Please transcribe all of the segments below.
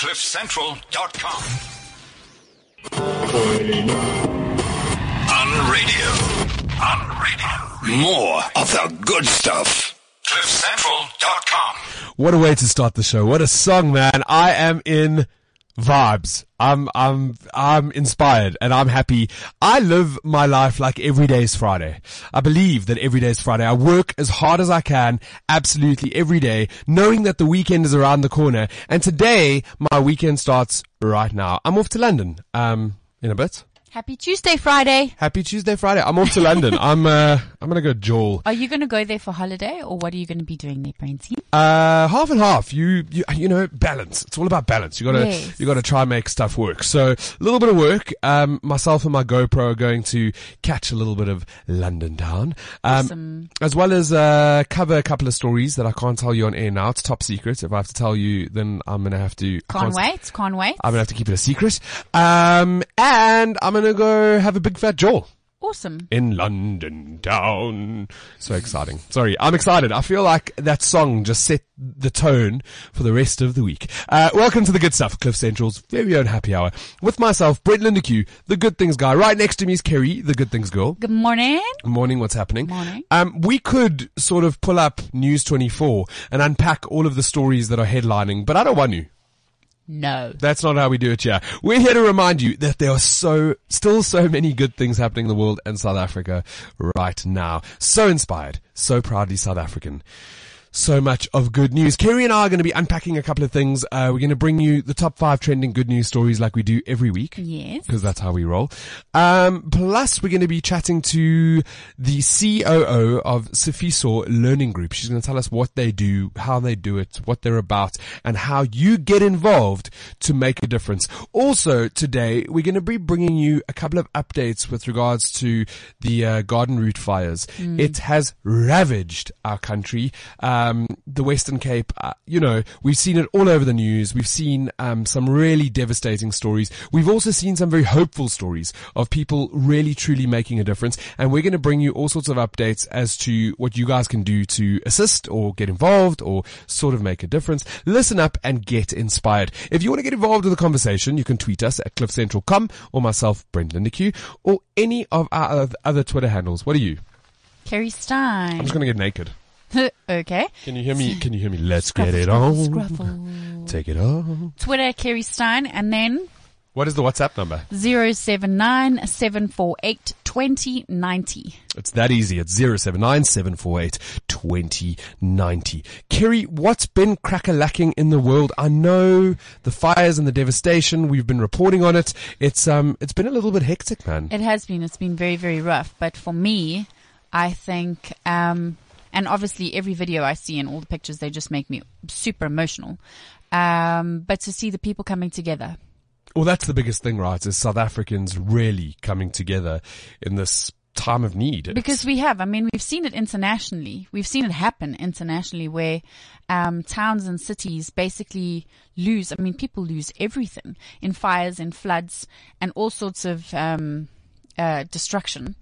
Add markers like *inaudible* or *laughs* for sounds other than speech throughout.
CliffCentral.com. On radio. On radio. More of the good stuff. CliffCentral.com. What a way to start the show. What a song, man. I am in vibes. I'm, I'm, I'm inspired and I'm happy. I live my life like every day is Friday. I believe that every day is Friday. I work as hard as I can, absolutely every day, knowing that the weekend is around the corner. And today, my weekend starts right now. I'm off to London, um, in a bit. Happy Tuesday, Friday. Happy Tuesday, Friday. I'm off to London. *laughs* I'm, uh, I'm gonna go Joel. Are you to go there for holiday or what are you to be doing there, Brainty? Uh, half and half. You, you, you know, balance. It's all about balance. You gotta, Yes. you gotta try and make stuff work. So, a little bit of work. Um, myself and my GoPro are going to catch a little bit of London town. Um, Awesome. as well as, uh, cover a couple of stories that I can't tell you on air now. It's top secret. If I have to tell you, then I'm gonna have to. I Can't wait. Can't wait. I'm gonna have to keep it a secret. Um, and I'm gonna go have a big fat jaw Awesome. in London town. So exciting. Sorry, I'm excited. I feel like that song just set the tone for the rest of the week. Uh, welcome to the good stuff, Cliff Central's very own happy hour. With myself, Brent Lindeque, the good things guy. Right next to me is Kerri, the good things girl. Good morning. Morning, what's happening? Morning. Um, we could sort of pull up News 24 and unpack all of the stories that are headlining, but I don't want to. No. That's not how we do it here. We're here to remind you that there are so, still so many good things happening in the world and South Africa right now. So inspired, so proudly South African. So much of good news. Kerri and I are going to be unpacking a couple of things. Uh, we're going to bring you the top five trending good news stories like we do every week Yes. because that's how we roll. Um, plus, we're going to be chatting to the COO of Sifiso Learning Group. She's going to tell us what they do, how they do it, what they're about, and how you get involved to make a difference. Also, today we're going to be bringing you a couple of updates with regards to the uh, garden route fires. It has ravaged our country. Um, the Western Cape, uh, you know, we've seen it all over the news. We've seen um, some really devastating stories. We've also seen some very hopeful stories of people really truly making a difference. And we're going to bring you all sorts of updates as to what you guys can do to assist or get involved or sort of make a difference. Listen up and get inspired. If you want to get involved with the conversation, you can tweet us at cliffcentral.com or myself, Brent Lindeque, or any of our other Twitter handles. What are you? Kerri Stein. I'm just going to get naked. *laughs* okay. Can you hear me? Can you hear me? Let's get it on. Scruffle. Take it on. Twitter, Kerri Stein, and then What is the WhatsApp number? 079 748 2090. It's that easy. It's 079 748 2090. Kerri, what's been crack-a-lacking in the world? I know the fires and the devastation. We've been reporting on it. It's, um, it's been a little bit hectic, man. It has been. It's been very, very rough. But for me, I think, um, and obviously every video I see and all the pictures, they just make me super emotional. Um, but to see the people coming together, Well, that's the biggest thing, right? Is South Africans really coming together in this time of need. It's- Because we have, I mean, we've seen it internationally. We've seen it happen internationally where um, towns and cities basically lose. I mean, people lose everything in fires, in floods, and all sorts of um, uh, destruction.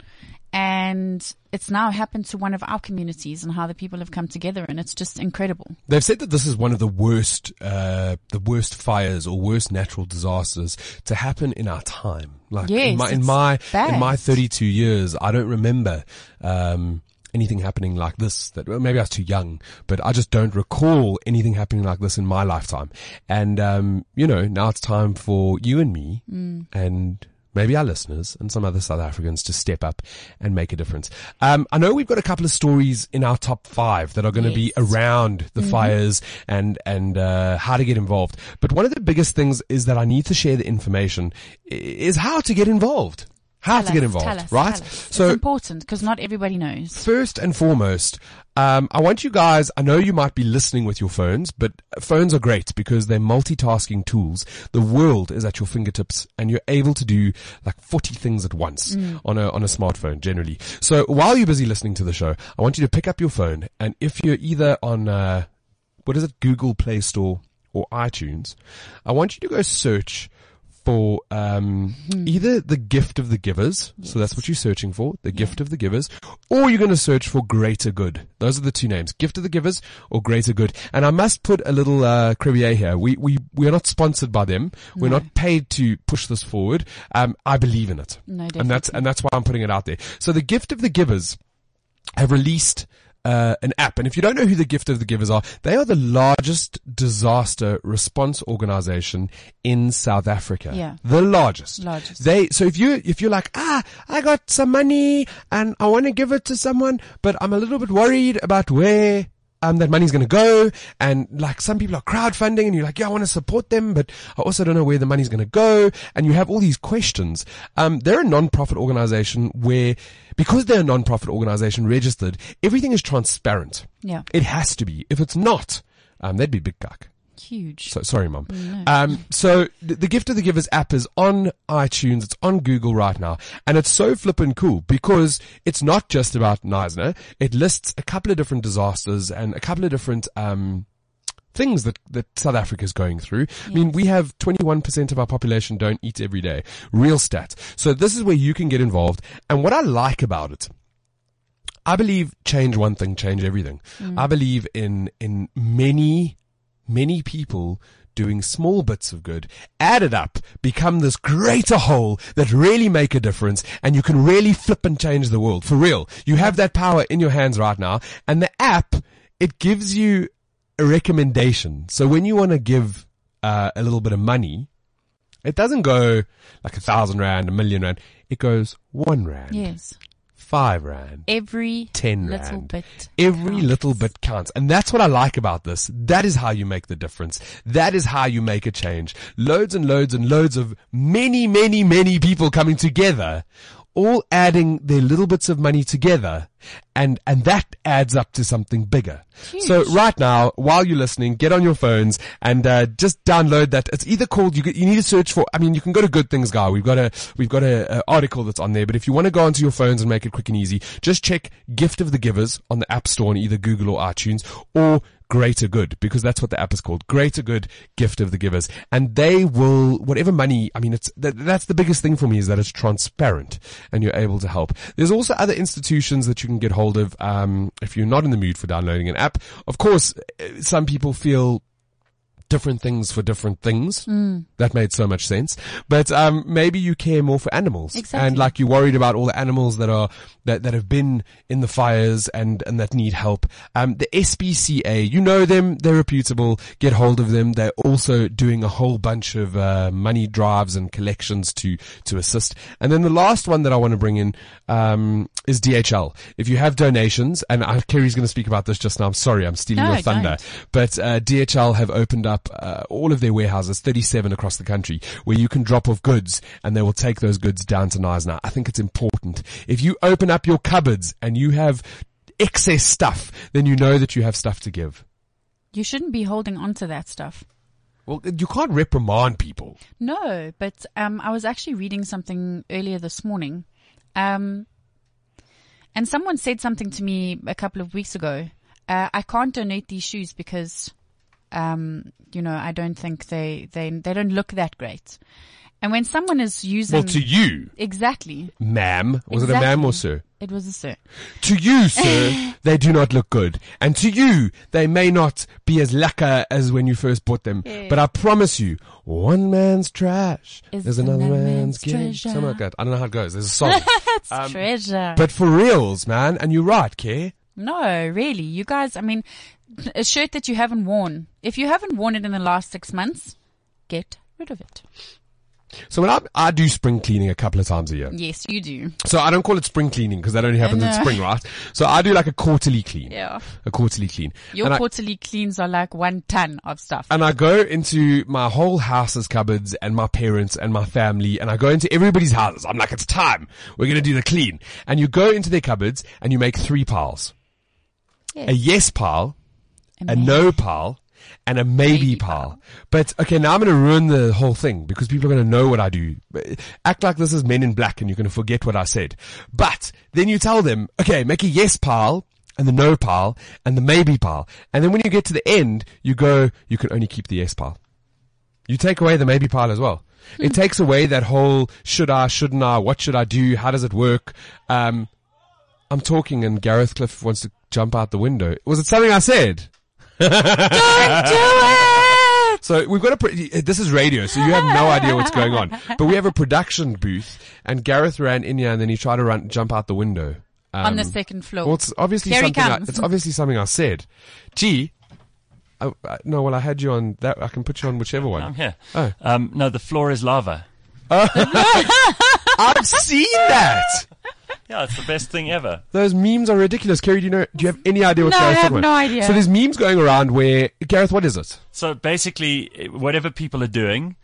And it's now happened to one of our communities and how the people have come together, and it's just incredible. They've said that this is one of the worst, uh, the worst fires or worst natural disasters to happen in our time. Like in my, in my, in my 32 years, I don't remember, um, anything happening like this that well, maybe I was too young, but I just don't recall anything happening like this in my lifetime. And, um, you know, now it's time for you and me Mm. and maybe our listeners and some other South Africans to step up and make a difference. Um, I know we've got a couple of stories in our top five that are going to be around the fires and and uh, how to get involved. But one of the biggest things is that I need to share the information is how to get involved. How Tell to get involved, us, right? So it's important because not everybody knows. First and foremost, um, I want you guys, I know you might be listening with your phones, but phones are great because they're multitasking tools. The world is at your fingertips and you're able to do like 40 things at once on a, on a smartphone generally. So while you're busy listening to the show, I want you to pick up your phone and if you're either on, uh, what is it, Google Play Store or iTunes, I want you to go search for um, either the gift of the givers, so that's what you're searching for, the gift of the givers, or you're going to search for greater good. Those are the two names, gift of the givers or greater good. And I must put a little uh, crevier here. We we we are not sponsored by them. We're not paid to push this forward. Um, I believe in it, No, and that's and that's why I'm putting it out there. So the gift of the givers have released uh, an app. And if you don't know who the Gift of the Givers are, they are the largest disaster response organization in South Africa. Yeah. The largest. Largest. They, so if you, if you're like, ah, I got some money and I want to give it to someone, but I'm a little bit worried about where um, that money's going to go. And like some people are crowdfunding and you're like, yeah, I want to support them, but I also don't know where the money's going to go. And you have all these questions. Um, they're a non-profit organization where, because they're a non-profit organization registered, everything is transparent. Yeah. It has to be. If it's not, um, that'd be big cock. Huge. So sorry, mom. Um, so the, the Gift of the Givers app is on iTunes. It's on Google right now, and it's so flippin' cool because it's not just about Knysna. It lists a couple of different disasters and a couple of different um, things that that South Africa is going through. I mean, we have 21% of our population don't eat every day. Real stat. So this is where you can get involved. And what I like about it. I believe change one thing, change everything. I believe in, in many many people doing small bits of good, added up, become this greater whole that really make a difference and you can really flip and change the world. For real. You have that power in your hands right now and the app, it gives you a recommendation. So when you want to give uh, a little bit of money, it doesn't go like a thousand rand, a million rand. It goes one rand, Yes. Five rand, Every 10 little bit. Every counts. little bit counts. And that's what I like about this. That is how you make the difference. That is how you make a change. Loads and loads and loads of many, many, many people coming together, all adding their little bits of money together. And, and that adds up to something bigger. So right now, while you're listening, get on your phones and, uh, just download that. It's either called, you, you need to search for, I mean, you can go to Good Things Guy. We've got a, we've got a, a article that's on there, but if you want to go onto your phones and make it quick and easy, just check Gift of the Givers on the App Store on either Google or iTunes or Greater Good because that's what the app is called. Greater Good Gift of the Givers. And they will, whatever money, I mean, it's, that, that's the biggest thing for me is that it's transparent and you're able to help. There's also other institutions that you can get hold of, um, if you're not in the mood for downloading an app. Of course, eh, some people feel different things for different things. That made so much sense. But um, maybe you care more for animals, Exactly. and like you're worried about all the animals that are that, that have been in the fires and and that need help. Um, the SPCA, you know them, they're reputable. Get hold of them. They're also doing a whole bunch of uh, money drives and collections to to assist. And then the last one that I want to bring in um, is DHL. If you have donations, and uh, Kerri's going to speak about this just now. I'm sorry, I'm stealing No, your thunder. don't. But uh, DHL have opened up uh, all of their warehouses, 37 across the country, where you can drop off goods and they will take those goods down to Knysna. I think it's important. If you open up your cupboards and you have excess stuff, then you know that you have stuff to give. You shouldn't be holding on to that stuff. Well, you can't reprimand people. No, but um, I was actually reading something earlier this morning, um, and someone said something to me a couple of weeks ago. Uh, I can't donate these shoes because, um, you know, I don't think they they they don't look that great. And when someone is using Well, to you, exactly, ma'am, was it a ma'am or sir? it was a sir. To you, sir, *laughs* they do not look good. And to you, they may not be as lacquer as when you first bought them. But I promise you, one man's trash Is another another man's man's gift. Something like that. I don't know how it goes. There's a song. *laughs* It's treasure. but for reals, man, and you're right, Care. No, really. You guys, I mean, a shirt that you haven't worn. If you haven't worn it in the last six months, get rid of it. So when I, I do spring cleaning a couple of times a year. Yes, you do. So I don't call it spring cleaning because that only happens in spring, right? So I do like a quarterly clean. Yeah. A quarterly clean. Your and I- quarterly cleans are like one ton of stuff. and I go into my whole house's cupboards and my parents and my family and I go into everybody's houses. I'm like, it's time. We're going to do the clean. And you go into their cupboards and you make three piles. Yes. A yes pile, a no pile, and a maybe, Maybe pile. pile. But okay, now I'm going to ruin the whole thing because people are going to know what I do. Act like this is Men in Black and you're going to forget what I said. But then you tell them, okay, make a yes pile and the no pile and the maybe pile. And then when you get to the end, you go, you can only keep the yes pile. You take away the maybe pile as well. It takes away that whole should I, shouldn't I, what should I do, how does it work? Um, I'm talking and Gareth Cliff wants to jump out the window. Was it something I said? Don't do it! So we've got a, pre- this is radio, so you have no idea what's going on. But we have a production booth and Gareth ran in here and then he tried to run, jump out the window. Um, On the second floor. Well, it's obviously Here he something. I, it's obviously something I said. Gee, I, I, no. Well, I had you on that. I can put you on whichever one. I'm here. Oh. Um, no, the floor is lava. *laughs* I've seen that. Yeah, it's the best thing ever. Those memes are ridiculous. Kerri, do you know? Do you have any idea what No, I have talking no about? idea. So there's memes going around where Gareth. What is it? So basically, whatever people are doing,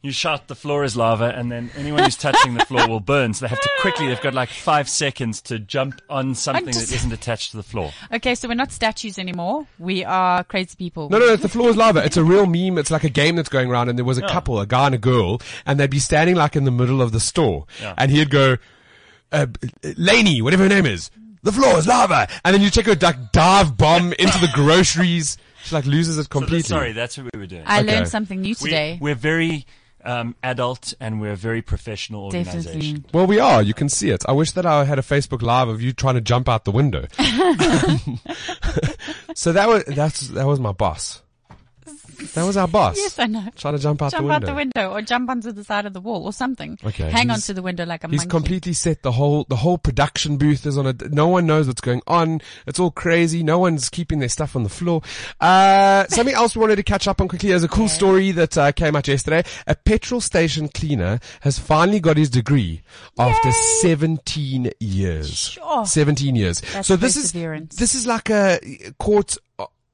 you shout the floor is lava, and then anyone who's touching the floor will burn. So they have to quickly. They've got like five seconds to jump on something just- that isn't attached to the floor. Okay, so we're not statues anymore. We are crazy people. No, no, it's the floor is lava. It's a real meme. It's like a game that's going around, and there was a couple, a guy and a girl, and they'd be standing like in the middle of the store, Yeah. and he'd go, uh, Laney, whatever her name is, the floor is lava, and then you check her like dive bomb into the groceries. She like loses it completely. th- sorry, that's what we were doing. I Okay. learned something new today. We, we're very um, adult and we're a very professional organization. Definitely. Well, we are. You can see it. I wish that I had a Facebook Live of you trying to jump out the window. *laughs* *laughs* so that was that's that was my boss. That was our boss. Yes, I know. Trying to jump out Jump the out window. the window or jump onto the side of the wall or something. Okay, Hang onto the window like a He's monkey. He's completely set the whole the whole production booth is on it. No one knows what's going on. It's all crazy. No one's keeping their stuff on the floor. Uh, *laughs* something else we wanted to catch up on quickly. There's a cool story that uh, came out yesterday. A petrol station cleaner has finally got his degree after 17 years. Sure. 17 years. That's so this is this is like a court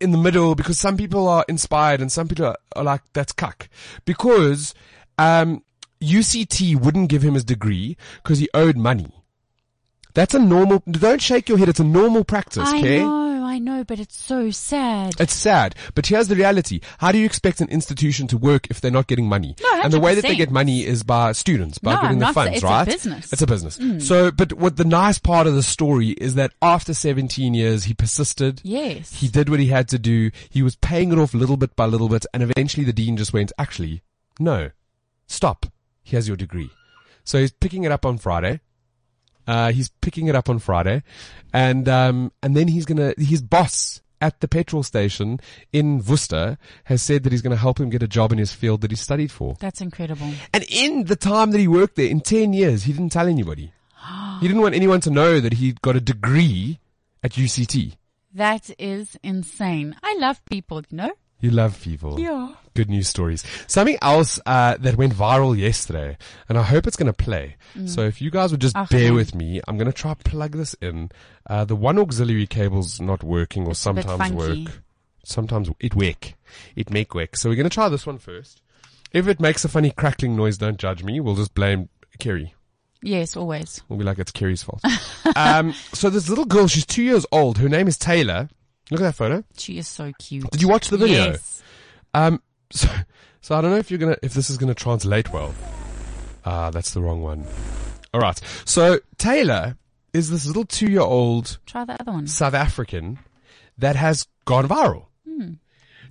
in the middle because some people are inspired and some people are, are like that's cuck because um, UCT wouldn't give him his degree because he owed money. That's a normal. Don't shake your head. It's a normal practice. I okay. know, I know, but it's so sad. It's sad, but here's the reality. How do you expect an institution to work if they're not getting money? No, and the way that they get money is by students, by No, getting the not- funds, it's a right? business. Mm. It's a business. So, but what the nice part of the story is that after 17 years, he persisted. yes. He did what he had to do. He was paying it off little bit by little bit, and eventually the dean just went, actually, no, stop. Here's your degree. So he's picking it up on Friday. Uh, he's picking it up on Friday, and um, and then he's gonna. His boss at the petrol station in Worcester has said that he's gonna help him get a job in his field that he studied for. That's incredible. And in the time that he worked there, in ten years, he didn't tell anybody. *gasps* he didn't want anyone to know that he got a degree at UCT. That is insane. I love people, you know? You love people. Yeah. Good news stories. Something else uh, that went viral yesterday, and I hope it's going to play. So if you guys would just Ach, bear with me, I'm going to try plug this in. Uh, the one auxiliary cable's not working, or bit sometimes work. Sometimes it work. It make work. So we're going to try this one first. If it makes a funny crackling noise, don't judge me. We'll just blame Kerri. Yes, always. We'll be like, it's Kerri's fault. *laughs* um, so this little girl, she's two years old. Her name is Taylor. Look at that photo. She is so cute. Did you watch the video? Yes. Um, *laughs* so, so I don't know if you're gonna, if this is gonna translate well. Ah, that's the wrong one. All right. So Taylor is this little two-year-old Try the other one. South African that has gone viral.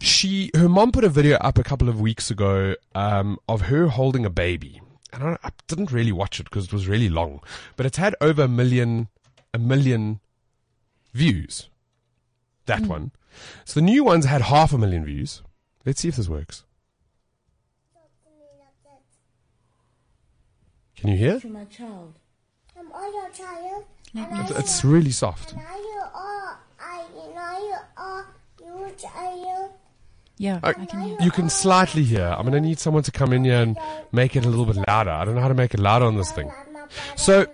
She, her mom put a video up a couple of weeks ago um, of her holding a baby, and I, I didn't really watch it because it was really long, but it's had over a million, a million views. That one. So the new one's had half a million views. Let's see if this works. Can you hear? to my child. I'm all your child. It's, it's really soft. You are, I, now you are, you child. Yeah, I- I can hear. You can slightly hear. I'm gonna need someone to come in here and make it a little bit louder. I don't know how to make it louder on this thing. So,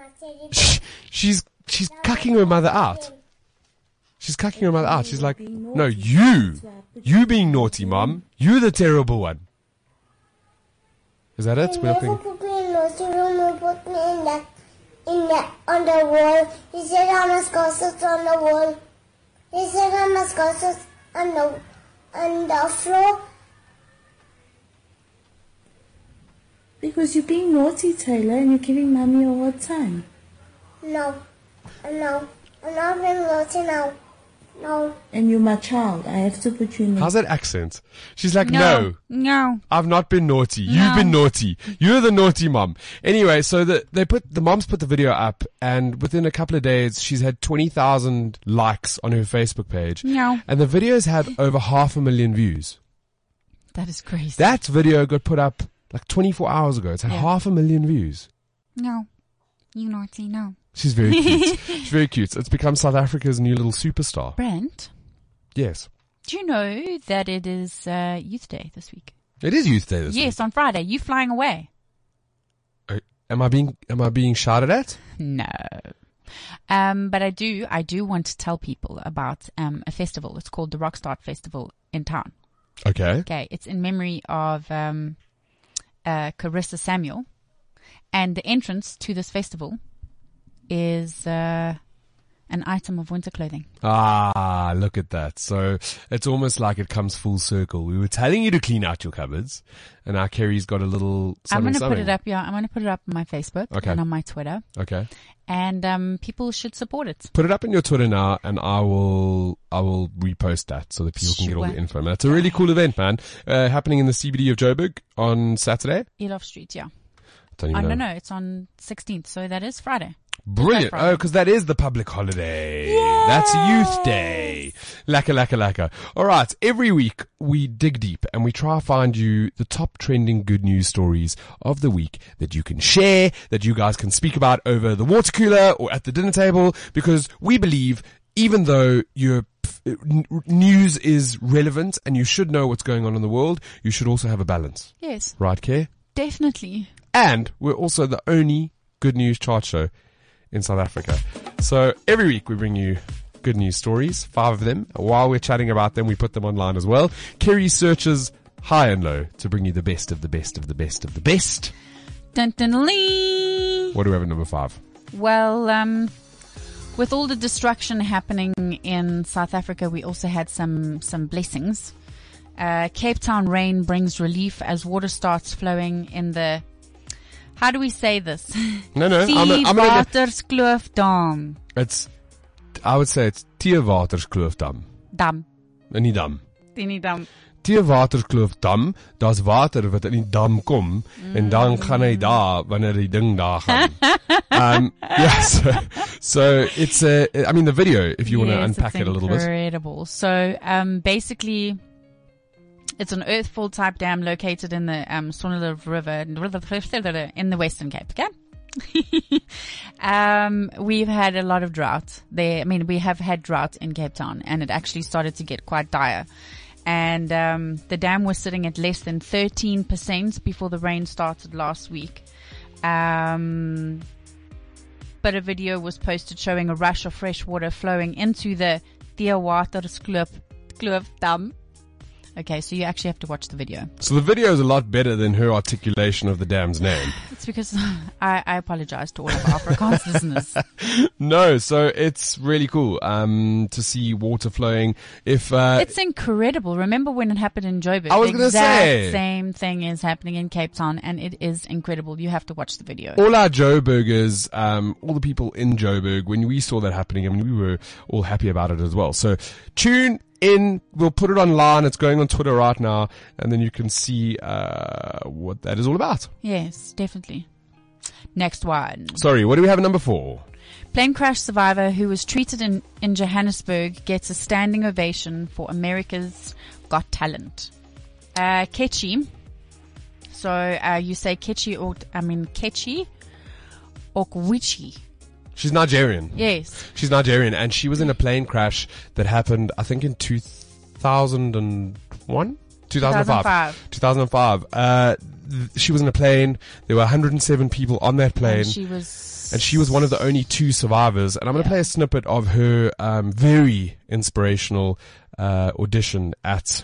sh- she's she's cucking her mother out. She's cucking her mother out. She's like, no, you, you being naughty, mom. You're the terrible one. Is that it? We're never looking. in those room and put me in that, in that, on the wall. He said I must go sit on the wall. He said I must go sit on the, on the floor. Because you're being naughty, Taylor, and you're giving mommy a hard time. No, no, I'm not being naughty now. No. And you're my child. I have to put you in the How's that accent? She's like, no, No. I've not been naughty. You've been naughty. You're the naughty mom. Anyway, so the, they put, the moms put the video up and within a couple of days, she's had 20,000 likes on her Facebook page. No. And the video's had over half a million views. That is crazy. That video got put up like 24 hours ago. It's had Yeah. half a million views. no. You naughty, no. She's very *laughs* cute. She's very cute. It's become South Africa's new little superstar. Brent, Yes. do you know that it is uh, Youth Day this week? It is Youth Day this week. yes, on Friday. You flying away? week. Uh, Am I being, am I being shouted at? No. Um, but I do, I do want to tell people about um, a festival. It's called the Rockstart Festival in town. Okay. Okay, it's in memory of um, uh, Carissa Samuel, and the entrance to this festival is uh, an item of winter clothing. Ah, look at that. So it's almost like it comes full circle. We were telling you to clean out your cupboards, and now Kerri's got a little I'm going to put it up. Yeah, I'm going to put it up on my Facebook Okay. and on my Twitter, Okay, and um, people should support it. put it up in your Twitter now, and I will I will repost that so that people can get all the info. It's a really cool event, man. Uh, happening in the CBD of Joburg on Saturday. Eloff Street, yeah. I don't know. know. It's on 16th, so that is Friday. Brilliant. Friday. Oh, because that is the public holiday. That's Youth Day. Laka, laka, laka. All right. Every week we dig deep and we try to find you the top trending good news stories of the week that you can share, that you guys can speak about over the water cooler or at the dinner table because we believe even though your uh, news is relevant and you should know what's going on in the world, you should also have a balance. Yes, Right, Care? definitely. And we're also the only good news chart show in South Africa. So every week we bring you good news stories, five of them. While we're chatting about them, we put them online as well. Kerri searches high and low to bring you the best of the best of the best of the best. Dun, dun, lee. What do we have at number five? Well, um, with all the destruction happening in South Africa, we also had some some blessings. Uh, Cape Town rain brings relief as water starts flowing in the. How do we say this? *laughs* No, no, I'm, a, I'm Waterskloof Dam. it's, I would say it's Tierwaterskloof Dam. Dam. Nie dam. Tini dam. Tierwaterskloof Dam, daar's water wat in die dam kom en dan gaan hy daar wanneer die ding daar gaan. *laughs* um, yeah, so, so it's a, I mean the video, if you want to unpack it a little bit. Incredible. So, um, basically, it's an earthfill type dam located in the um, River in the Western Cape. Okay. *laughs* um, we've had a lot of drought there. I mean, we have had drought in Cape Town, and it actually started to get quite dire. And um, the dam was sitting at less than 13% before the rain started last week. Um, but a video was posted showing a rush of fresh water flowing into the Theewaterskloof Kloof Dam. Okay, so you actually have to watch the video. So the video is a lot better than her articulation of the dam's name. *laughs* It's because *laughs* I, I apologize to all of our Afrikaans *laughs* listeners. no, so it's really cool um, to see water flowing. If uh, It's incredible. Remember when it happened in Joburg? I was the gonna exact say. same thing is happening in Cape Town, and it is incredible. You have to watch the video. all our Joburgers, um, all the people in Joburg, when we saw that happening, I mean, we were all happy about it as well. So tune in. We'll put it online. It's going on Twitter right now, and then you can see uh, what that is all about. Yes, definitely. Next one. Sorry, what do we have at number four? Plane crash survivor who was treated in, in Johannesburg gets a standing ovation for America's Got Talent. Uh, Kechi. So, uh, you say Kechi or, I mean, Kechi Okwuchi. She's Nigerian. Yes. She's Nigerian, and she was in a plane crash that happened, I think, in 2001? 2005. 2005. 2005. Uh, th- she was in a plane. There were 107 people on that plane. And she was. and she was one of the only two survivors. And I'm going to Yeah. play a snippet of her um, very inspirational uh, audition at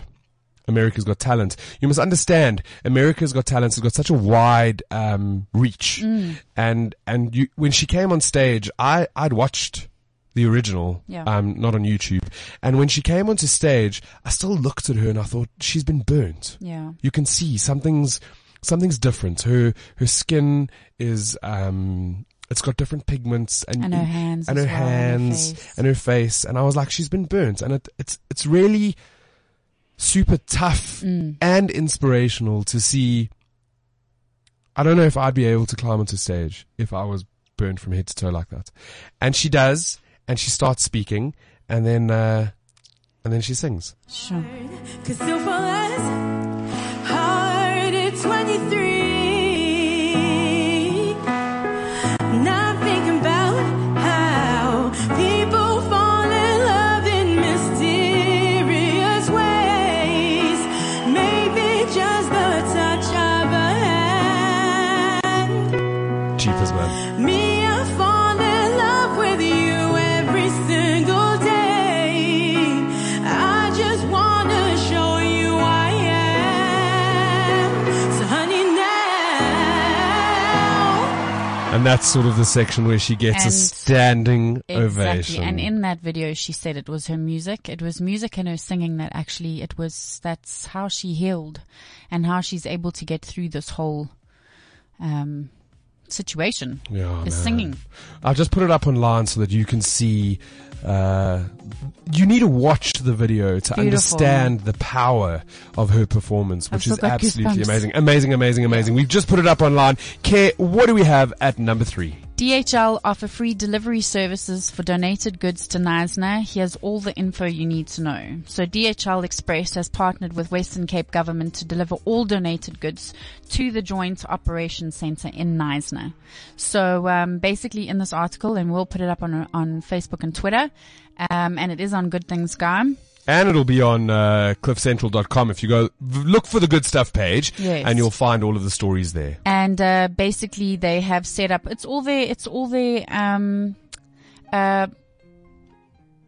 America's Got Talent. You must understand, America's Got Talent has got such a wide um, reach, Mm. and and you, when she came on stage, I I'd watched the original, Yeah. um, not on YouTube, and when she came onto stage, I still looked at her and I thought she's been burnt Yeah. you can see something's something's different. Her her skin is um it's got different pigments and And her hands and her well, and her hands face. and her face. And I was like, she's been burnt, and it, it's it's really super tough Mm. and inspirational to see. I don't know if I'd be able to climb onto stage if I was burned from head to toe like that. And she does, and she starts speaking, and then uh, and then she sings. Sure. And that's sort of the section where she gets a And- standing Exactly. ovation. And in that video, she said it was her music. It was music and her singing that actually it was, that's how she healed and how she's able to get through this whole, um, situation. Yeah, is man. singing. I've just put it up online so that you can see. Uh, you need to watch the video to Beautiful. understand the power of her performance, which is absolutely goosebumps. amazing. Amazing, amazing, amazing. We've just put it up online. Care, what do we have at number three? DHL offer free delivery services for donated goods to Knysna. Here's all the info you need to know. So DHL Express has partnered with Western Cape government to deliver all donated goods to the Joint Operations Centre in Knysna. So um, basically, in this article, and we'll put it up on on Facebook and Twitter, um, and it is on Good Things Guy. And it'll be on uh, cliffcentral.com if you go look for the good stuff page Yes. and you'll find all of the stories there. and uh, basically they have set up it's all their it's all their um uh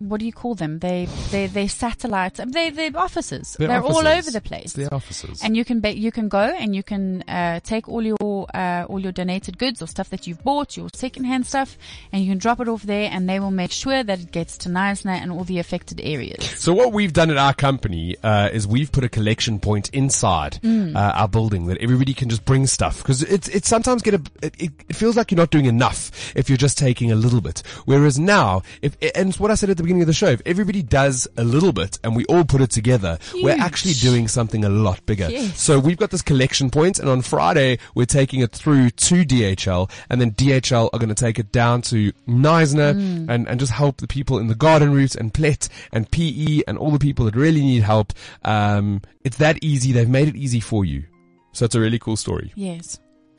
what do you call them they they they satellites they they're offices Their they're all over the place their offices. and you can ba- you can go and you can uh, take all your uh, all your donated goods or stuff that you've bought, your secondhand stuff, and you can drop it off there, and they will make sure that it gets to Knysna and all the affected areas. So what we've done at our company uh, is we've put a collection point inside Mm. uh, our building that everybody can just bring stuff because it's it sometimes get a it, it feels like you're not doing enough if you're just taking a little bit. Whereas now, if and it's what I said at the beginning of the show, if everybody does a little bit and we all put it together, we're actually doing something a lot bigger. Yes. So we've got this collection point, and on Friday we're taking it through to DHL, and then DHL are going to take it down to Knysna Mm. and, and just help the people in the garden route and Plett and PE and all the people that really need help. Um, it's that easy. They've made it easy for you. So it's a really cool story. Yes,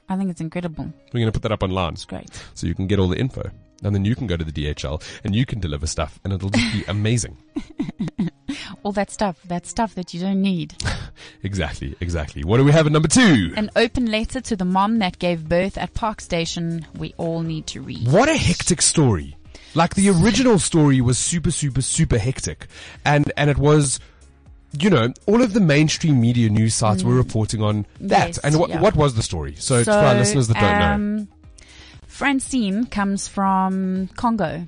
I think it's incredible. We're going to put that up online It's great. so you can get all the info. And then you can go to the DHL and you can deliver stuff and it'll just be *laughs* amazing. *laughs* All that stuff, that stuff that you don't need. *laughs* exactly, exactly. What do we have at number two? An open letter to the mom that gave birth at Park Station. We all need to read. What a hectic story. Like the original story was super, super, super hectic. And, and it was, you know, all of the mainstream media news sites were reporting on that. Mm. Yes, and what, yeah. what was the story? So, for our listeners that don't know. Francine comes from Congo.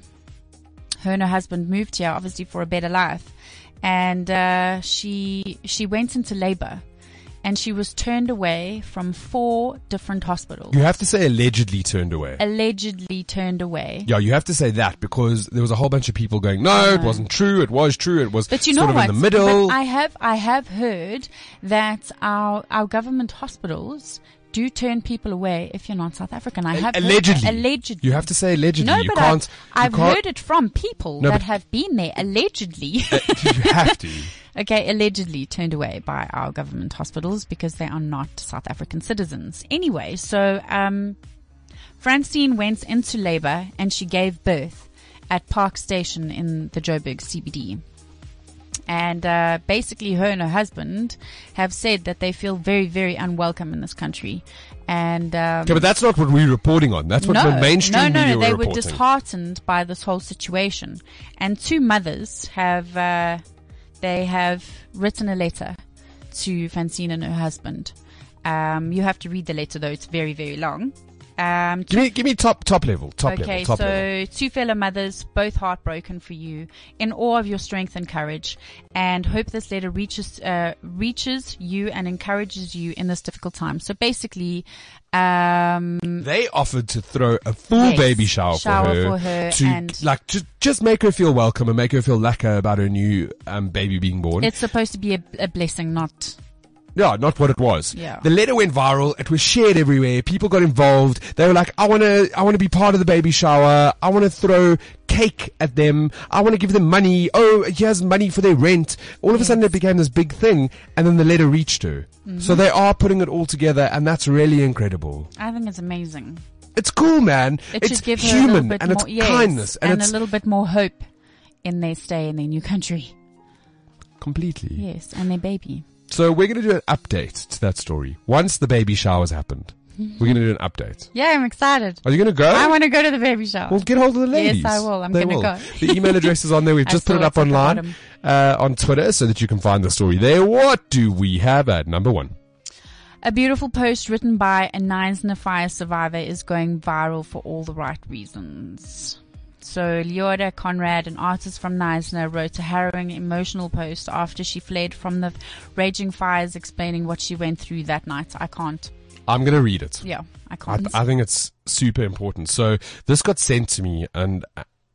Her and her husband moved here, obviously for a better life, and uh, she she went into labor, and she was turned away from four different hospitals. You have to say allegedly turned away. Allegedly turned away. Yeah, you have to say that because there was a whole bunch of people going, no, it wasn't true, it was true, it was But you know sort of what? in the middle. But I have I have heard that our our government hospitals do turn people away if you're not South African. I have heard allegedly. allegedly. You have to say allegedly. No, you but can't. I've, I've can't, heard it from people No, that have been there allegedly. *laughs* you have to. *laughs* okay, allegedly turned away by our government hospitals because they are not South African citizens. Anyway, so um, Francine went into labour and she gave birth at Park Station in the Joburg CBD. And uh, basically, her and her husband have said that they feel very, very unwelcome in this country. And um, Okay, but that's not what we're reporting on. That's what no, the mainstream no, no, media no. They were reporting. disheartened by this whole situation, and two mothers have uh, they have written a letter to Francine and her husband. Um, you have to read the letter though; it's very, very long. Um, Give me, give me top, top level, top okay, level, top so level. two fellow mothers, both heartbroken for you, in awe of your strength and courage, and hope this letter reaches uh, reaches you and encourages you in this difficult time. So basically, um, They offered to throw a full Yes, baby shower, shower for her, for her to and- like just just make her feel welcome and make her feel lacquer about her new um, baby being born. it's supposed to be a, a blessing, not Yeah, not what it was. Yeah. The letter went viral. It was shared everywhere. People got involved. They were like, I want to, I want to be part of the baby shower. I want to throw cake at them. I want to give them money. Oh, here's money for their rent. All of a sudden it became this big thing and then the letter reached her. Mm-hmm. So they are putting it all together and that's really incredible. I think it's amazing. It's cool, man. It it's should give her a little human bit and more, it's yes, kindness and, and it's a little bit more hope in their stay in their new country. completely. Yes, and their baby. So we're going to do an update to that story. Once the baby shower's happened, we're going to do an update. Yeah, I'm excited. Are you going to go? I want to go to the baby shower. Well, get hold of the ladies. Yes, I will. I'm gonna go. The email address is on there. We've *laughs* just put it up it's at the online uh, on Twitter so that you can find the story there. What do we have at number one? A beautiful post written by a Knysna fire survivor is going viral for all the right reasons. So Leoda Conrad, an artist from Knysna, wrote a harrowing emotional post after she fled from the raging fires explaining what she went through that night. I can't. I'm going to read it. Yeah, I I, can't. I think it's super important. So this got sent to me and,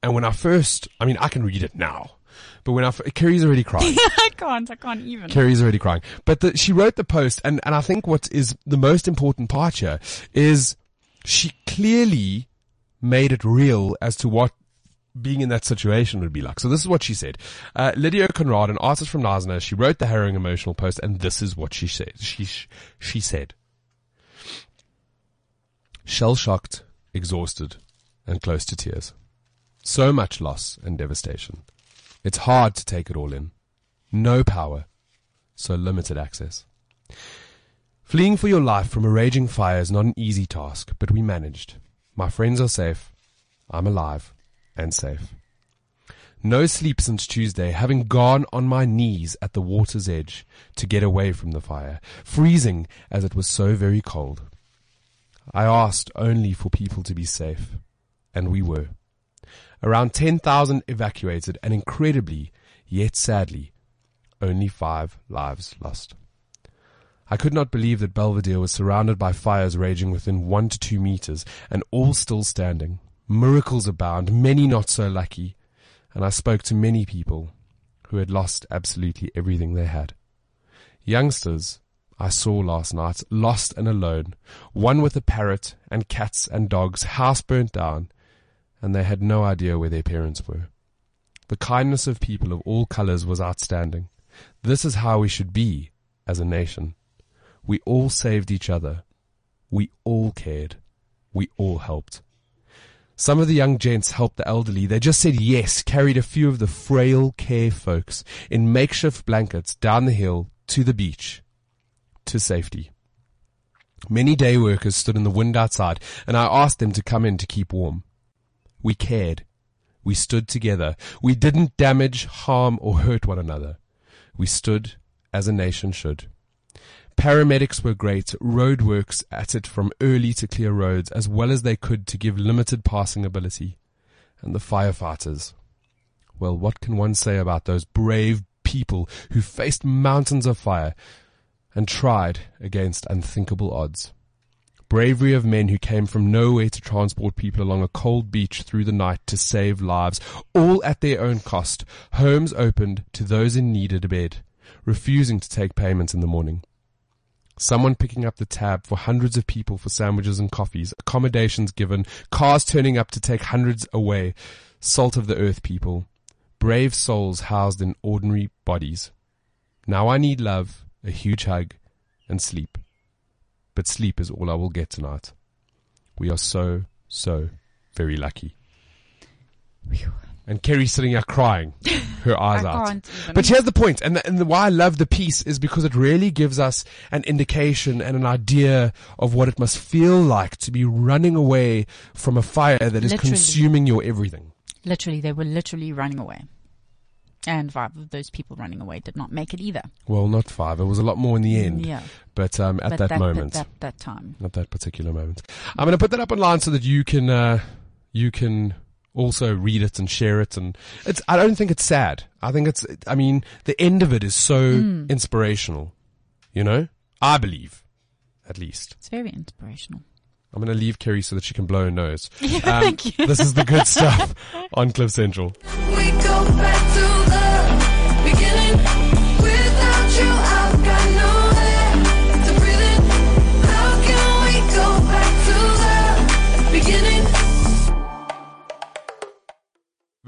and when I first, I mean, I can read it now, but when I, Kerri's already crying. *laughs* I can't. I can't even. Kerri's already crying. But the, she wrote the post, and, and I think what is the most important part here is she clearly made it real as to what being in that situation would be like. So this is what she said. Uh, Lydia Conrad, an artist from Knysna, she wrote the harrowing emotional post, and this is what she said. She, she said, shell shocked, exhausted, and close to tears. So much loss and devastation. It's hard to take it all in. No power, so limited access. Fleeing for your life from a raging fire is not an easy task, but we managed. My friends are safe. I'm alive and safe. No sleep since Tuesday, having gone on my knees at the water's edge to get away from the fire, freezing as it was so very cold. I asked only for people to be safe, and we were. Around 10,000 evacuated, and incredibly, yet sadly, only five lives lost. I could not believe that Belvidere was surrounded by fires raging within one to two meters, and all still standing. Miracles abound, many not so lucky, and I spoke to many people who had lost absolutely everything they had. Youngsters I saw last night, lost and alone, one with a parrot and cats and dogs, house burnt down, and they had no idea where their parents were. The kindness of people of all colors was outstanding. This is how we should be as a nation. We all saved each other. We all cared. We all helped. Some of the young gents helped the elderly. They just said yes, carried a few of the frail care folks in makeshift blankets down the hill to the beach to safety. Many day workers stood in the wind outside and I asked them to come in to keep warm. We cared. We stood together. We didn't damage, harm, or hurt one another. We stood as a nation should. Paramedics were great, roadworks at it from early to clear roads as well as they could to give limited passing ability. And the firefighters. Well, what can one say about those brave people who faced mountains of fire and tried against unthinkable odds? Bravery of men who came from nowhere to transport people along a cold beach through the night to save lives, all at their own cost. Homes opened to those in need at a bed, refusing to take payments in the morning. Someone picking up the tab for hundreds of people for sandwiches and coffees, accommodations given, cars turning up to take hundreds away, salt of the earth people, brave souls housed in ordinary bodies. Now I need love, a huge hug, and sleep but sleep is all I will get tonight. We are so, so very lucky. And Kerri's sitting here crying, *laughs* her eyes out. But here's the point, and the, and the, why I love the piece is because it really gives us an indication and an idea of what it must feel like to be running away from a fire that is Literally. consuming your everything. Literally, they were literally running away. And five of those people running away did not make it either. Well, not five. It was a lot more in the end. Yeah. But um, at but that, moment, that, that time. not that particular moment. I'm going to put that up online so that you can uh, you can also read it and share it. And it's I don't think it's sad. I think it's I mean the end of it is so Hmm. inspirational. You know, I believe, at least. It's very inspirational. I'm going to leave Kerri so that she can blow her nose. *laughs* Yeah, Um, thank you. This is the good stuff on Cliff Central.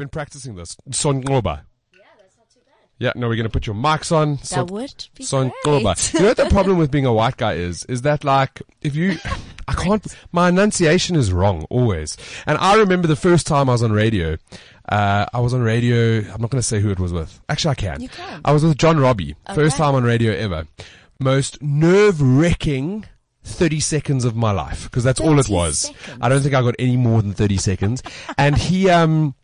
Been practicing this. Songoba. Yeah, that's not too bad. Yeah, no, we're going to put your mics on. That would be Songoba. great. You know what the problem with being a white guy is? Is that like, if you, I can't, my enunciation is wrong always. And I remember the first time I was on radio, uh, I was on radio, I'm not going to say who it was with. Actually, I can. You can. I was with John Robbie. First time on radio ever. Most nerve wracking 30 seconds of my life. Because that's all it was. seconds. I don't think I got any more than 30 seconds. And he, um,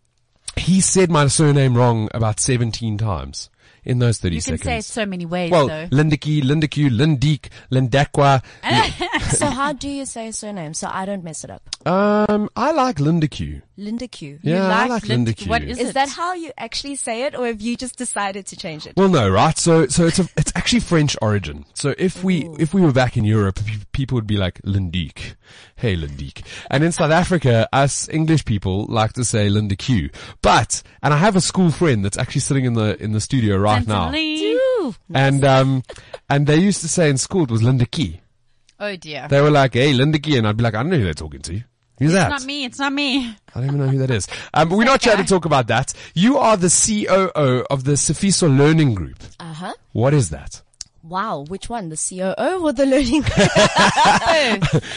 he said my surname wrong about 17 times in those 30 seconds. You can seconds. say it so many ways, well, though. Lindiki, Lindiku, Lindik, Lindakwa. *laughs* *laughs* so how do you say surname so I don't mess it up? Um, I like Lindiku. Linda Q. Yeah, I like like Lind- Lindiku. what is Is it? that how you actually say it, or have you just decided to change it? Well, no, right? So, so it's a, it's actually French origin. So if we, if we were back in Europe, people would be like Lindique. Hey, Lindique. And in South Africa, us English people like to say Linda Q. But, and I have a school friend that's actually sitting in the, in the studio right now. Sensitively. And, um, and they used to say in school it was Linda Key. Oh dear. They were like, hey, Linda Key. And I'd be like, I don't know who they're talking to. Who's that? It's not me. It's not me. I don't even know who that is. *laughs* Um, but we're not here to talk about that. You are the COO of the Sifiso Learning Group. Uh huh. What is that? Wow, which one, the COO or the learning? *laughs*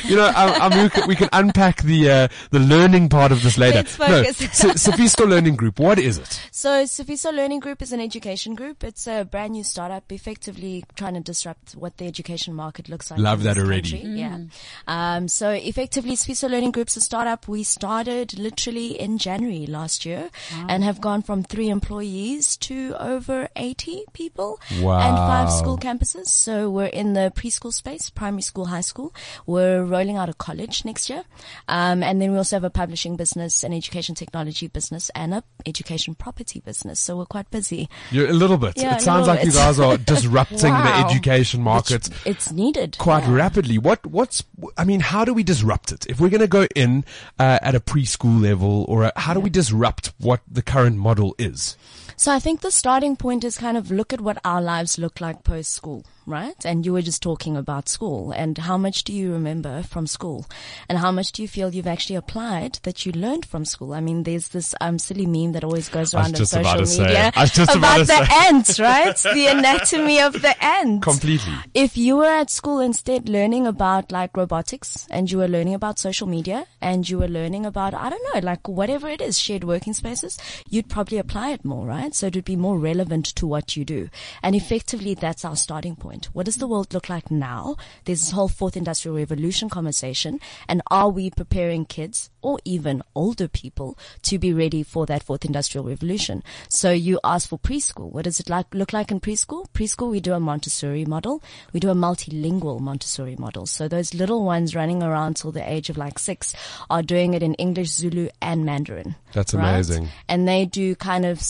You know, um, um, we, can, we can unpack the uh, the learning part of this later. Let's no, focus. so, Sifiso Learning Group. What is it? So Sifiso Learning Group is an education group. It's a brand new startup, effectively trying to disrupt what the education market looks like. Love in that this already. country. Yeah. Um, so effectively, Sifiso Learning Group's is a startup. We started literally in January last year and have gone from three employees to over 80 people wow. and five school campuses. So we're in the preschool space, primary school, high school. We're rolling out a college next year. Um, and then we also have a publishing business, an education technology business, and a education property business. So we're quite busy. You're a little bit. Yeah, it sounds like you guys are *laughs* disrupting Wow. the education market Which it's needed. quite Yeah. rapidly. What what's I mean, how do we disrupt it? If we're going to go in uh, at a preschool level, or a, how do we disrupt what the current model is? So I think the starting point is kind of look at what our lives look like post school, right? And you were just talking about school and how much do you remember from school and how much do you feel you've actually applied that you learned from school? I mean, there's this um, silly meme that always goes around on social say media. *laughs* Just about about the say- ants, right? the anatomy of the ant. Completely. If you were at school instead learning about like robotics and you were learning about social media and you were learning about, I don't know, like whatever it is, shared working spaces, you'd probably apply it more, right? So it would be more relevant to what you do. And effectively that's our starting point. What does the world look like now? There's this whole fourth industrial revolution conversation. And are we preparing kids or even older people to be ready for that fourth industrial revolution? So you ask for preschool. What does it like, look like in preschool? Preschool, we do a Montessori model. We do a multilingual Montessori model. So those little ones running around till the age of like six are doing it in English, Zulu, and Mandarin. That's right? amazing. And they do kind of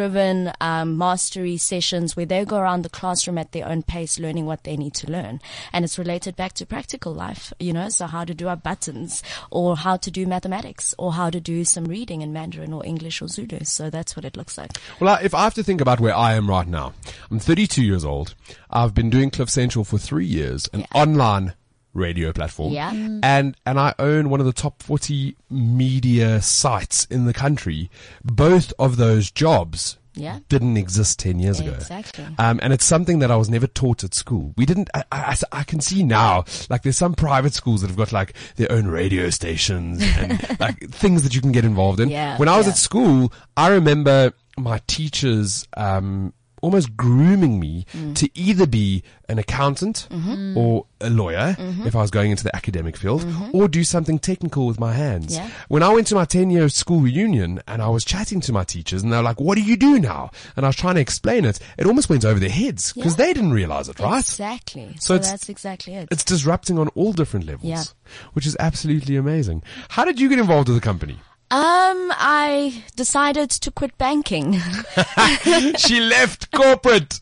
self-driven um, mastery sessions where they go around the classroom at their own pace, learning what they need to learn. And it's related back to practical life, you know, so how to do our buttons or how to do mathematics or how to do some reading in Mandarin or English or Zulu. So that's what it looks like. Well, if I have to think about where I am right now, I'm 32 years old. I've been doing Cliff Central for three years, an online radio platform. Yeah. Mm. And, and I own one of the top 40 media sites in the country. Both of those jobs Yeah. didn't exist 10 years ago. Exactly. Um, and it's something that I was never taught at school. We didn't, I, I, I can see now, like there's some private schools that have got like their own radio stations *laughs* and like things that you can get involved in. Yeah, when I was yeah. at school, I remember my teachers, um, almost grooming me mm. to either be an accountant Mm-hmm. or a lawyer mm-hmm. if I was going into the academic field mm-hmm. or do something technical with my hands. Yeah. When I went to my 10 year school reunion and I was chatting to my teachers and they're like, what do you do now? And I was trying to explain it. It almost went over their heads because Yeah. they didn't realize it, right? Exactly. So So, that's exactly it. It's disrupting on all different levels, Yeah. which is absolutely amazing. How did you get involved with the company? Um, I decided to quit banking. *laughs* *laughs* she left corporate.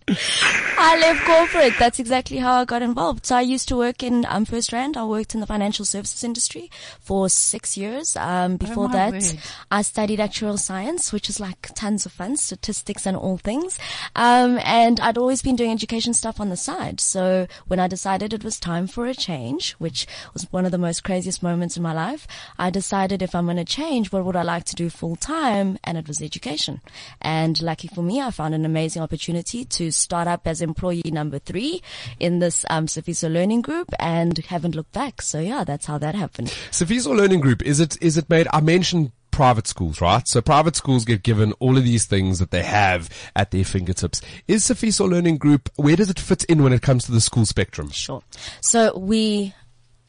I left corporate. That's exactly how I got involved. So I used to work in um, FirstRand. I worked in the financial services industry for six years. Um, before my that, word. I studied actuarial science, which is like tons of fun, statistics and all things. Um, and I'd always been doing education stuff on the side. So when I decided it was time for a change, which was one of the most craziest moments in my life, I decided if I'm going to change, what would I like to do full time? And it was education. And lucky for me, I found an amazing opportunity to start up as employee number three in this um, Sifiso Learning Group and haven't looked back. So yeah, that's how that happened. Sifiso Learning Group, is it, is it made, I mentioned private schools, right? So private schools get given all of these things that they have at their fingertips. Is Sifiso Learning Group, where does it fit in when it comes to the school spectrum? Sure. So we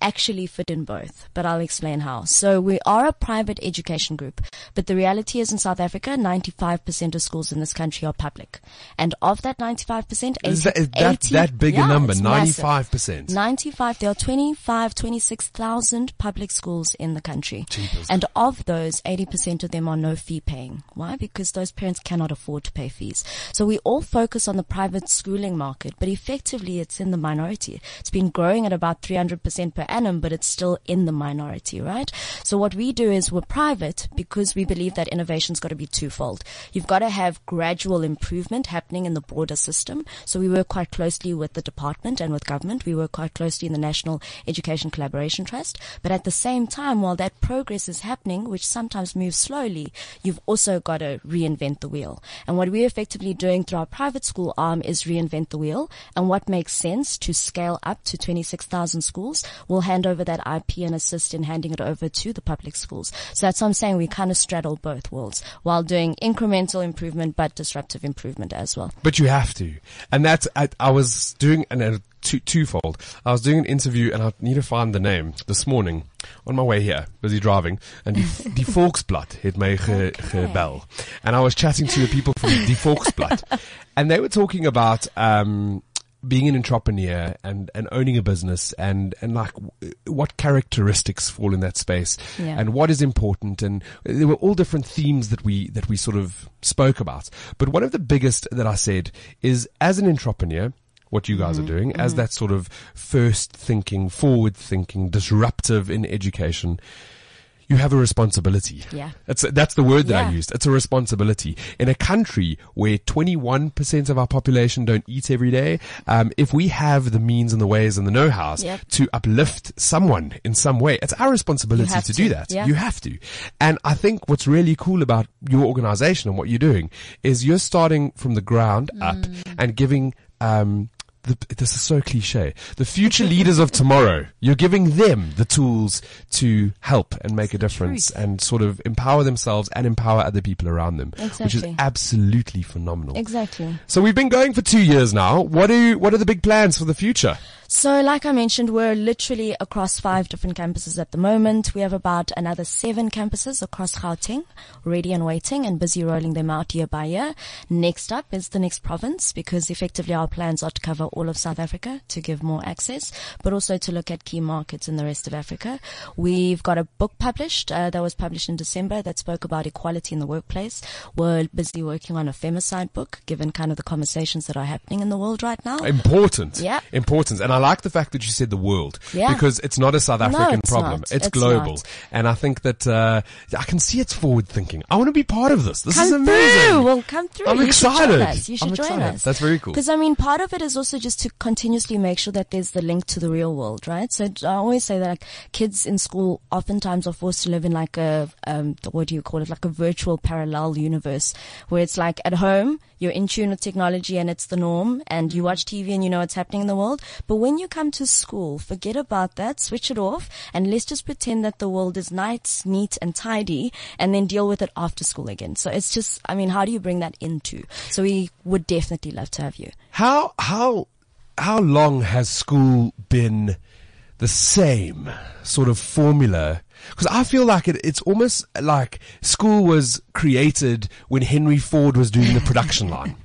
actually fit in both, but I'll explain how. So we are a private education group, but the reality is in South Africa, 95% of schools in this country are public. And of that 95%, 80, Is that, is that, 80 that big a number? 95%. 95, there are 25, 26,000 public schools in the country. And of those, 80% of them are no fee paying. Why? Because those parents cannot afford to pay fees. So we all focus on the private schooling market, but effectively it's in the minority. It's been growing at about 300% per annum, but it's still in the minority, right? So what we do is we're private because we believe that innovation's got to be twofold. You've got to have gradual improvement happening in the broader system. So we work quite closely with the department and with government. We work quite closely in the National Education Collaboration Trust. But at the same time, while that progress is happening, which sometimes moves slowly, you've also got to reinvent the wheel. And what we're effectively doing through our private school arm is reinvent the wheel. And what makes sense to scale up to 26,000 schools, we'll hand over that IP and assist in handing it over to the public schools. So that's what I'm saying. We kind of straddle both worlds while doing incremental improvement, but disruptive improvement as well. But you have to. And that's, I, I was doing an, a two, twofold. I was doing an interview and I need to find the name this morning on my way here, busy driving, and die, die *laughs* Volksblad het my ge, gebel. And I was chatting to the people from die Volksblad *laughs* and they were talking about, um, being an entrepreneur and, and owning a business and, and like w- what characteristics fall in that space Yeah. and what is important and there were all different themes that we that we sort of spoke about but one of the biggest that I said is as an entrepreneur what you guys Mm-hmm. are doing as that sort of first thinking forward thinking disruptive in education you have a responsibility. Yeah. That's, that's the word that I used. It's a responsibility. In a country where 21% of our population don't eat every day, um, if we have the means and the ways and the know-hows Yep. to uplift someone in some way, it's our responsibility have to, do that. Yeah. You have to. And I think what's really cool about your organization and what you're doing is you're starting from the ground up Mm. and giving, um, the, this is so cliche. The future leaders of tomorrow, you're giving them the tools to help and make a difference truth. and sort of empower themselves and empower other people around them, which is absolutely phenomenal. Exactly. So we've been going for two years now. What do, what are the big plans for the future? So, like I mentioned, we're literally across five different campuses at the moment. We have about another seven campuses across Gauteng, ready and waiting and busy rolling them out year by year. Next up is the next province because effectively our plans are to cover all of South Africa to give more access, but also to look at key markets in the rest of Africa. We've got a book published uh, that was published in December that spoke about equality in the workplace. We're busy working on a femicide book, given kind of the conversations that are happening in the world right now. Important. Yeah. Important. And I like the fact that you said the world. Yeah. Because it's not a South African it's problem. It's, It's global. not. And I think that, uh, I can see it's forward thinking. I want to be part of this. This is amazing. through. Well, come through. I'm you excited. Should. You should I'm join excited. us. That's very cool. Because I mean, part of it is also just to continuously make sure that there's the link to the real world, right? So I always say that like, kids in school oftentimes are forced to live in like a um, what do you call it? Like a virtual parallel universe where it's like at home you're in tune with technology and it's the norm, and you watch TV and you know what's happening in the world. But when you come to school, forget about that, switch it off, and let's just pretend that the world is nice, neat, and tidy, and then deal with it after school again. So it's just, I mean, how do you bring that into? So we would definitely love to have you. How how how long has school been the same sort of formula? Because I feel like it, it's almost like school was created when Henry Ford was doing the production *laughs* line.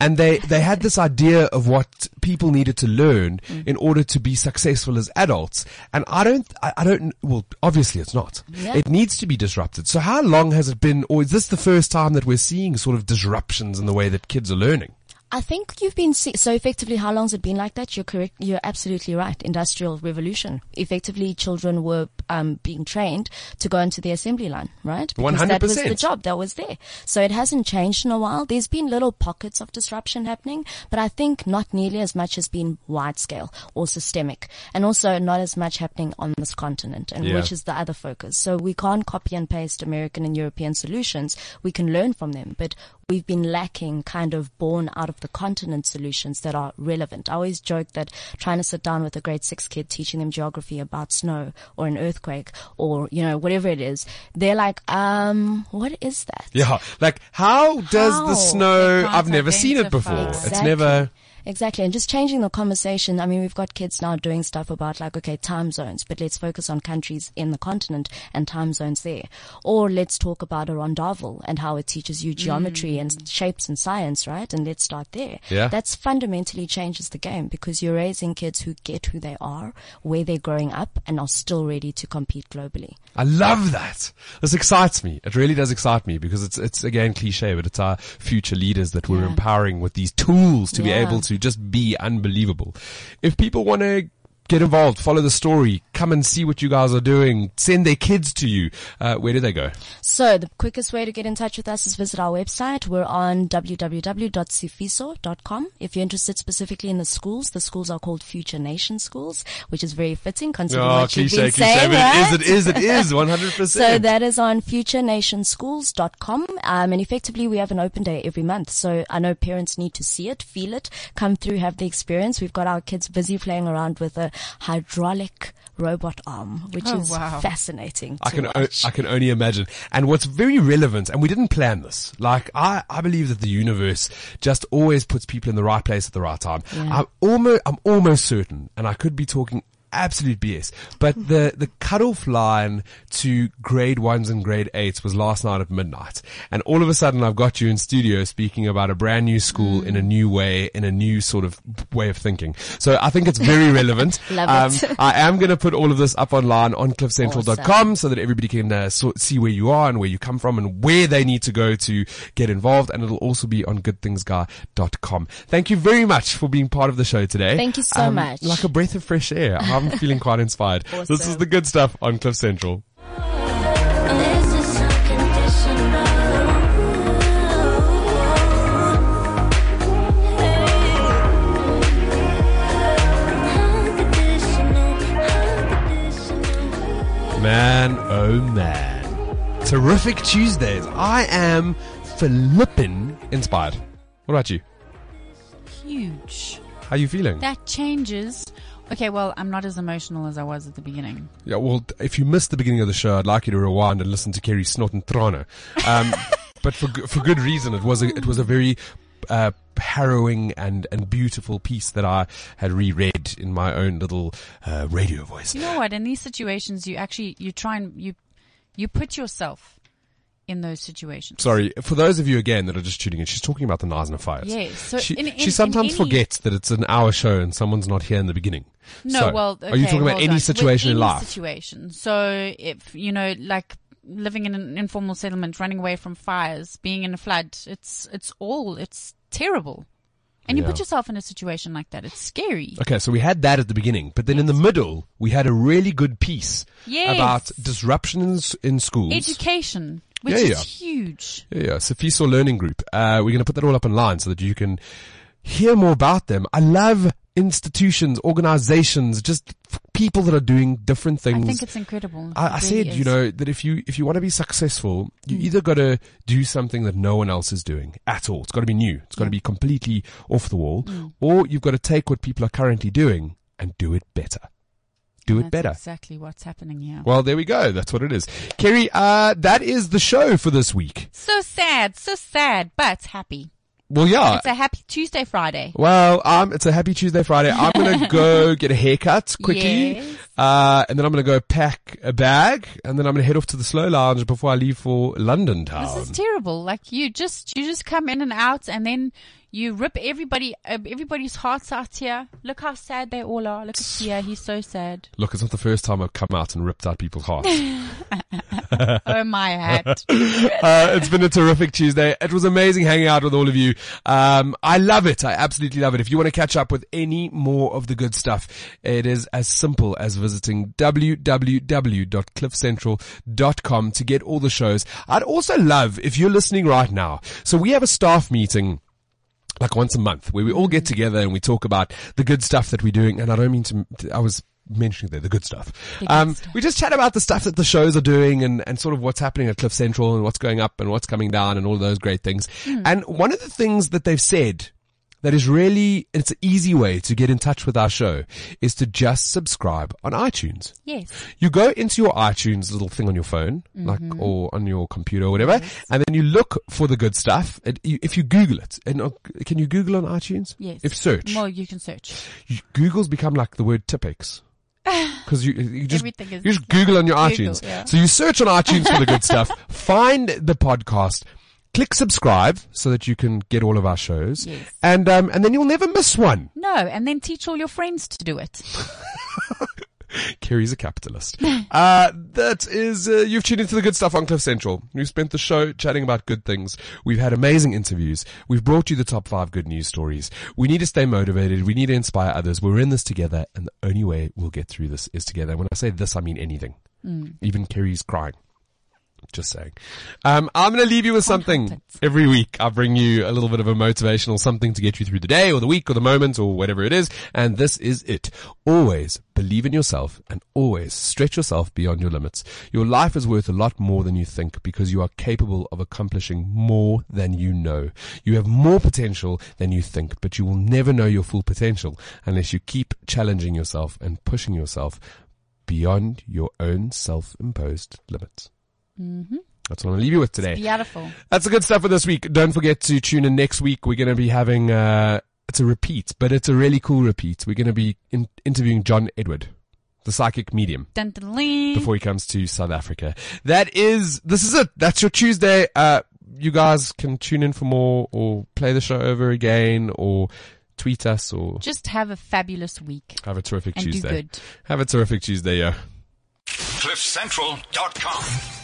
And they, they had this idea of what people needed to learn mm. in order to be successful as adults. And I don't, I, I don't, well, obviously it's not. Yeah. It needs to be disrupted. So how long has it been, or is this the first time that we're seeing sort of disruptions in the way that kids are learning? I think you've been see- so effectively. How long has it been like that? You're correct. You're absolutely right. Industrial revolution. Effectively, children were um, being trained to go into the assembly line, right? Because that was the job that was there. So it hasn't changed in a while. There's been little pockets of disruption happening, but I think not nearly as much has been wide scale or systemic, and also not as much happening on this continent, and Yeah. which is the other focus. So we can't copy and paste American and European solutions. We can learn from them, but we've been lacking kind of born out of the continent solutions that are relevant. I always joke that trying to sit down with a grade six kid teaching them geography about snow or an earthquake or, you know, whatever it is, they're like, um, what is that? Yeah. Like how does How? the snow, I've never seen it before. identify. It's never, Exactly. And just changing the conversation. I mean, we've got kids now doing stuff about like, okay, time zones, but let's focus on countries in the continent and time zones there. Or let's talk about a rondavel and how it teaches you geometry and mm. shapes and science, right? And let's start there. Yeah. That's fundamentally changes the game because you're raising kids who get who they are, where they're growing up and are still ready to compete globally. I love that. This excites me. It really does excite me because it's, it's again cliche, but it's our future leaders that we're Yeah. empowering with these tools to be able to just be unbelievable. If people want to get involved, follow the story, come and see what you guys are doing, send their kids to you, uh, where do they go? So the quickest way to get in touch with us is visit our website. We're on www.sifiso.com. If you're interested specifically in the schools, the schools are called Future Nation Schools, which is very fitting considering Oh, what you've cliche, been cliche, saying, right? it is, it is, it is, 100%. So that is on futurenationschools.com. Um, and effectively we have an open day every month. So I know parents need to see it, feel it, come through, have the experience. We've got our kids busy playing around with a hydraulic robot arm, which Oh, is wow. fascinating I can o- watch. I can only imagine. And what's very relevant, and we didn't plan this. Like I, I believe that the universe just always puts people in the right place at the right time. I'm almost I'm almost certain, and I could be talking absolute BS, but the the cutoff line to grade ones and grade eights was last night at midnight, and all of a sudden I've got you in studio speaking about a brand new school in a new way, in a new sort of way of thinking. So I think it's very *laughs* relevant. Love it. Um, I am going to put all of this up online on cliffcentral.com Awesome. so that everybody can uh, so, see where you are and where you come from and where they need to go to get involved. And it'll also be on goodthingsguy.com. Thank you very much for being part of the show today. Um, Thank you so much. Like a breath of fresh air. *laughs* I'm feeling quite inspired. *laughs* This is the good stuff on Cliff Central. This is unconditional. Man, oh man. Terrific Tuesdays. I am flippin' inspired. What about you? Huge. How are you feeling? That changes. Okay, well, I'm not as emotional as I was at the beginning. Yeah, well, if you missed the beginning of the show, I'd like you to rewind and listen to Kerri Snot and Trana. Um, *laughs* but for for good reason. It was a, it was a very uh, harrowing and and beautiful piece that I had reread in my own little uh, radio voice. You know what? In these situations, you actually you try and you you put yourself in those situations. Sorry, for those of you again that are just tuning in, she's talking about the Knysna fires. Yes, so she, in- in- she sometimes any- forgets that it's an hour show and someone's not here in the beginning. No, So, well, are you okay, talking about any on. situation With in any life? Situation. So if you know, like living in an informal settlement, running away from fires, being in a flood, it's it's all it's terrible. And you put yourself in a situation like that, it's scary. Okay, so we had that at the beginning, but then in the middle, we had a really good piece Yes. about disruptions in schools. Education, which Yeah, is yeah. huge. Yeah, yeah. Sifiso Learning Group. Uh, we're going to put that all up online so that you can hear more about them. I love institutions, organizations, just people that are doing different things. I think it's incredible. I, It I really said, you know, that if you if you want to be successful, you either got to do something that no one else is doing at all. It's got to be new. It's got to be completely off the wall, Hmm. or you've got to take what people are currently doing and do it better. Do it That's better. exactly what's happening here. Well, there we go. That's what it is. Kerri, uh, that is the show for this week. So sad, so sad, but happy. Well, yeah. It's a happy Tuesday, Friday. Well, um, it's a happy Tuesday, Friday. I'm gonna *laughs* go get a haircut quickly, Yes. uh, and then I'm gonna go pack a bag, and then I'm gonna head off to the slow lounge before I leave for London town. This is terrible. Like you just you just come in and out, and then you rip everybody uh, everybody's hearts out here. Look how sad they all are. Look at Tia, he's so sad. *laughs* Look, it's not the first time I've come out and ripped out people's hearts. *laughs* oh my hat. *laughs* uh, it's been a terrific Tuesday. It was amazing hanging out with all of you. Um, I love it. I absolutely love it. If you want to catch up with any more of the good stuff, it is as simple as visiting www.cliffcentral.com to get all the shows. I'd also love if you're listening right now. So we have a staff meeting like once a month where we all get together and we talk about the good stuff that we're doing. And I don't mean to, I was mentioning there the good stuff. good um, stuff. we just chat about the stuff that the shows are doing and, and sort of what's happening at Cliff Central and what's going up and what's coming down and all those great things. And one of the things that they've said that is really, it's an easy way to get in touch with our show is to just subscribe on iTunes. Yes. You go into your iTunes little thing on your phone, like, or on your computer or whatever, and then you look for the good stuff. You, if you Google it, and uh, can you Google on iTunes? Yes. If search, Well, you can search. you- Google's become like the word Tipex. Because *laughs* you, you just, you just Google on your Google, iTunes. yeah. So you search on iTunes for the good stuff, *laughs* find the podcast, click subscribe so that you can get all of our shows. Yes. And, um, and then you'll never miss one. No, and then teach all your friends to do it. *laughs* Kerri's a capitalist. *laughs* uh, that is, uh, you've tuned into the good stuff on Cliff Central. We've spent the show chatting about good things. We've had amazing interviews. We've brought you the top five good news stories. We need to stay motivated. We need to inspire others. We're in this together and the only way we'll get through this is together. And when I say this, I mean anything. Even Kerri's crying. Just saying. Um, I'm going to leave you with something every week. I bring you a little bit of a motivational something to get you through the day or the week or the moment or whatever it is. And this is it. Always believe in yourself and always stretch yourself beyond your limits. Your life is worth a lot more than you think because you are capable of accomplishing more than you know. You have more potential than you think, but you will never know your full potential unless you keep challenging yourself and pushing yourself beyond your own self-imposed limits. That's what I'm going to leave you with today. Beautiful. That's the good stuff for this week. Don't forget to tune in next week. We're going to be having, uh, it's a repeat, but it's a really cool repeat. We're going to be in- interviewing John Edward, the psychic medium, Dun, dun, dun. before he comes to South Africa. That is, this is it. That's your Tuesday. Uh, you guys can tune in for more or play the show over again or tweet us or Just have a fabulous week have a terrific and Tuesday. do good. Have a terrific Tuesday, yeah. CliffCentral.com.